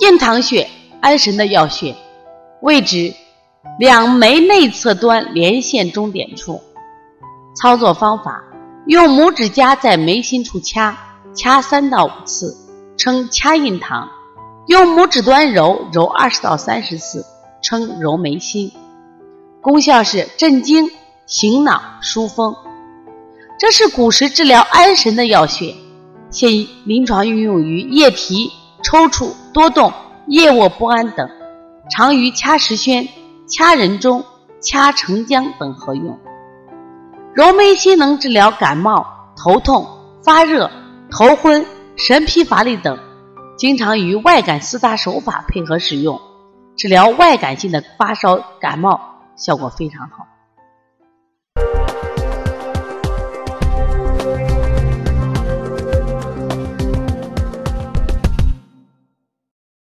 印堂穴，安神的要穴，位置两眉内侧端连线中点处。操作方法：用拇指夹在眉心处掐，掐三到五次，称掐印堂；用拇指端揉，揉二十到三十次，称揉眉心。功效是镇惊、醒脑、疏风。这是古时治疗安神的药穴，现临床运用于夜啼、抽搐、多动、夜卧不安等，常与掐石宣、掐人中、掐承浆等合用。揉眉心能治疗感冒、头痛、发热、头昏、神疲乏力等，经常与外感四大手法配合使用，治疗外感性的发烧、感冒，效果非常好。